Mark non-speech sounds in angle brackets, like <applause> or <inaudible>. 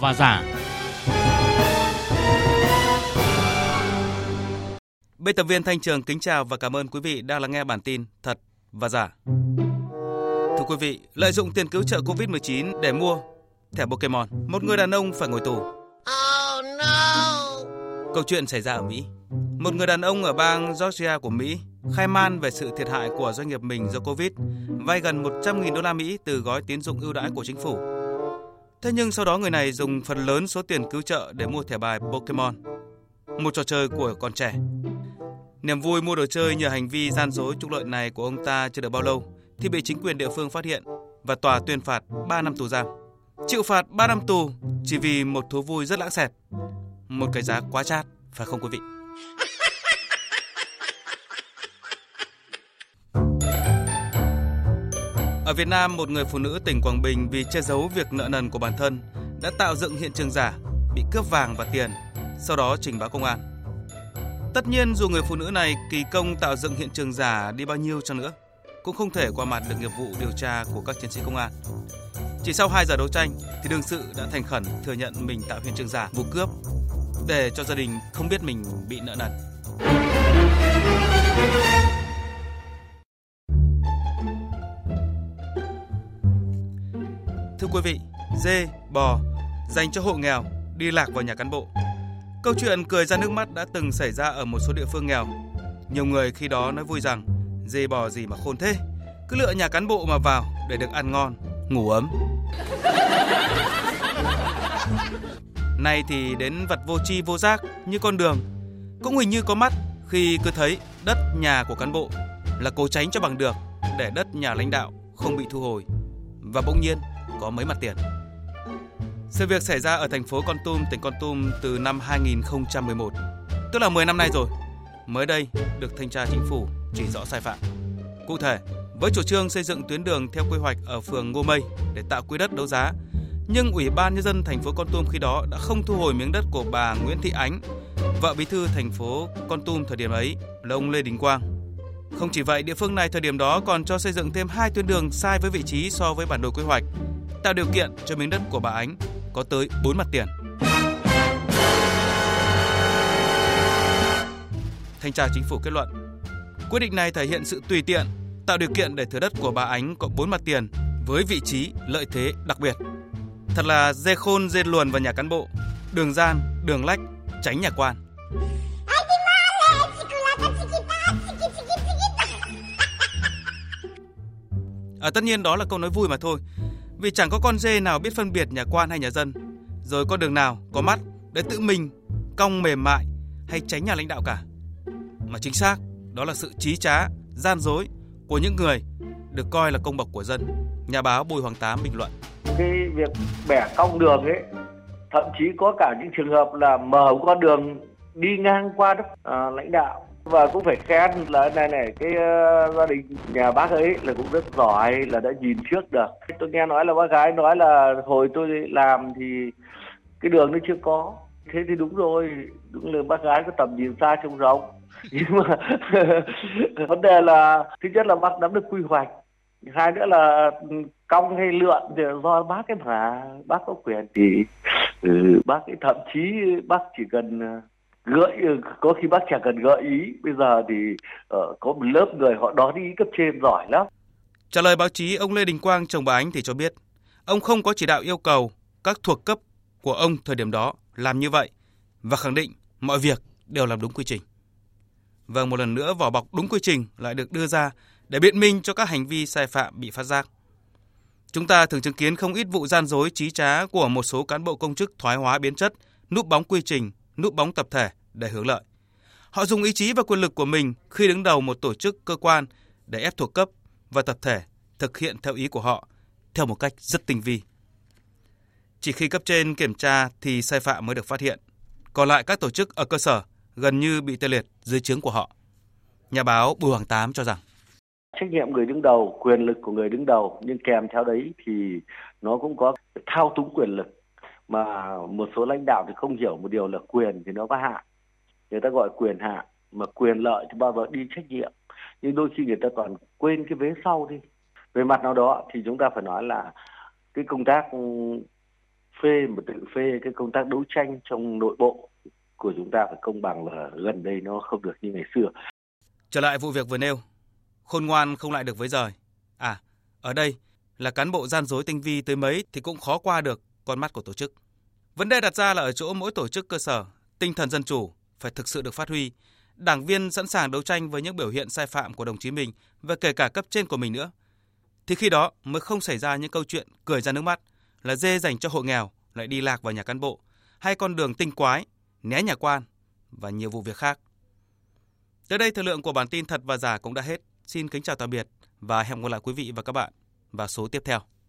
và giả. Biên tập viên Thanh Trường kính chào và cảm ơn quý vị đang lắng nghe bản tin Thật và Giả. Thưa quý vị, lợi dụng tiền cứu trợ Covid-19 để mua thẻ Pokemon, một người đàn ông phải ngồi tù. Oh no! Câu chuyện xảy ra ở Mỹ. Một người đàn ông ở bang Georgia của Mỹ khai man về sự thiệt hại của doanh nghiệp mình do Covid, vay gần 100.000 đô la Mỹ từ gói tín dụng ưu đãi của chính phủ. Thế nhưng sau đó người này dùng phần lớn số tiền cứu trợ để mua thẻ bài Pokemon, một trò chơi của con trẻ. Niềm vui mua đồ chơi nhờ hành vi gian dối trục lợi này của ông ta chưa được bao lâu thì bị chính quyền địa phương phát hiện và tòa tuyên phạt 3 năm tù giam. Chịu phạt 3 năm tù chỉ vì một thú vui rất lãng xẹt. Một cái giá quá chát, phải không quý vị? Ở Việt Nam, một người phụ nữ tỉnh Quảng Bình vì che giấu việc nợ nần của bản thân đã tạo dựng hiện trường giả, bị cướp vàng và tiền, sau đó trình báo công an. Tất nhiên dù người phụ nữ này kỳ công tạo dựng hiện trường giả đi bao nhiêu cho nữa, cũng không thể qua mặt được nghiệp vụ điều tra của các chiến sĩ công an. Chỉ sau 2 giờ đấu tranh thì đương sự đã thành khẩn thừa nhận mình tạo hiện trường giả vụ cướp để cho gia đình không biết mình bị nợ nần. Thưa quý vị, dê, bò dành cho hộ nghèo đi lạc vào nhà cán bộ. Câu chuyện cười ra nước mắt đã từng xảy ra ở một số địa phương nghèo. Nhiều người khi đó nói vui rằng dê bò gì mà khôn thế, cứ lựa nhà cán bộ mà vào để được ăn ngon, ngủ ấm. <laughs> Nay thì đến vật vô tri vô giác như con đường, cũng hình như có mắt khi cứ thấy đất nhà của cán bộ là cố tránh cho bằng được để đất nhà lãnh đạo không bị thu hồi. Và bỗng nhiên có mấy mặt tiền. Sự việc xảy ra ở thành phố Con Tum, tỉnh Con Tum từ năm 2011, tức là 10 năm nay rồi. Mới đây được thanh tra chính phủ chỉ rõ sai phạm. Cụ thể, với chủ trương xây dựng tuyến đường theo quy hoạch ở phường Ngô Mây để tạo quỹ đất đấu giá, nhưng Ủy ban nhân dân thành phố Con Tum khi đó đã không thu hồi miếng đất của bà Nguyễn Thị Ánh, vợ bí thư thành phố Con Tum thời điểm ấy là ông Lê Đình Quang. Không chỉ vậy, địa phương này thời điểm đó còn cho xây dựng thêm hai tuyến đường sai với vị trí so với bản đồ quy hoạch, tạo điều kiện cho miếng đất của bà Ánh có tới 4 mặt tiền. Thanh tra chính phủ kết luận, quyết định này thể hiện sự tùy tiện, tạo điều kiện để thửa đất của bà Ánh có 4 mặt tiền với vị trí lợi thế đặc biệt. Thật là dê khôn dê luồn vào nhà cán bộ, đường gian, đường lách, tránh nhà quan. À, tất nhiên đó là câu nói vui mà thôi. Vì chẳng có con dê nào biết phân biệt nhà quan hay nhà dân. Rồi con đường nào có mắt để tự mình cong mềm mại hay tránh nhà lãnh đạo cả. Mà chính xác đó là sự trí trá, gian dối của những người được coi là công bậc của dân. Nhà báo Bùi Hoàng Tám bình luận. Cái việc bẻ cong đường ấy thậm chí có cả những trường hợp là mở con đường đi ngang qua đất à, lãnh đạo và cũng phải khen là này này cái uh, gia đình nhà bác ấy là cũng rất giỏi là đã nhìn trước được. Tôi nghe nói là bác gái nói là hồi tôi làm thì cái đường nó chưa có. Thế thì đúng rồi đúng là bác gái có tầm nhìn xa trông rộng. <laughs> Nhưng mà <laughs> vấn đề là thứ nhất là bác nắm được quy hoạch. Hai nữa là ừ, cong hay lượn thì do bác cái mà. Bác có quyền thì ừ, bác ấy thậm chí bác chỉ cần ờ, gợi có khi bác chẳng cần gợi ý bây giờ thì uh, có một lớp người họ đón ý cấp trên giỏi lắm trả lời báo chí ông Lê Đình Quang chồng bà Ánh thì cho biết ông không có chỉ đạo yêu cầu các thuộc cấp của ông thời điểm đó làm như vậy và khẳng định mọi việc đều làm đúng quy trình. Vâng, một lần nữa vỏ bọc đúng quy trình lại được đưa ra để biện minh cho các hành vi sai phạm bị phát giác. Chúng ta thường chứng kiến không ít vụ gian dối trí trá của một số cán bộ công chức thoái hóa biến chất, núp bóng quy trình, núp bóng tập thể để hưởng lợi. Họ dùng ý chí và quyền lực của mình khi đứng đầu một tổ chức cơ quan để ép thuộc cấp và tập thể thực hiện theo ý của họ theo một cách rất tinh vi. Chỉ khi cấp trên kiểm tra thì sai phạm mới được phát hiện. Còn lại các tổ chức ở cơ sở gần như bị tê liệt dưới trướng của họ. Nhà báo Bùi Hoàng Tám cho rằng trách nhiệm người đứng đầu, quyền lực của người đứng đầu nhưng kèm theo đấy thì nó cũng có thao túng quyền lực mà một số lãnh đạo thì không hiểu một điều là quyền thì nó có hạn người ta gọi quyền hạn mà quyền lợi thì bao giờ đi trách nhiệm nhưng đôi khi người ta còn quên cái vế sau đi về mặt nào đó thì chúng ta phải nói là cái công tác phê mà tự phê cái công tác đấu tranh trong nội bộ của chúng ta phải công bằng và gần đây nó không được như ngày xưa. Trở lại vụ việc vừa nêu, khôn ngoan không lại được với rời. À, ở đây là cán bộ gian dối tinh vi tới mấy thì cũng khó qua được con mắt của tổ chức. Vấn đề đặt ra là ở chỗ mỗi tổ chức cơ sở, tinh thần dân chủ phải thực sự được phát huy. Đảng viên sẵn sàng đấu tranh với những biểu hiện sai phạm của đồng chí mình và kể cả cấp trên của mình nữa. Thì khi đó mới không xảy ra những câu chuyện cười ra nước mắt là dê dành cho hộ nghèo lại đi lạc vào nhà cán bộ hay con đường tinh quái, né nhà quan và nhiều vụ việc khác. Tới đây thời lượng của bản tin thật và giả cũng đã hết. Xin kính chào tạm biệt và hẹn gặp lại quý vị và các bạn vào số tiếp theo.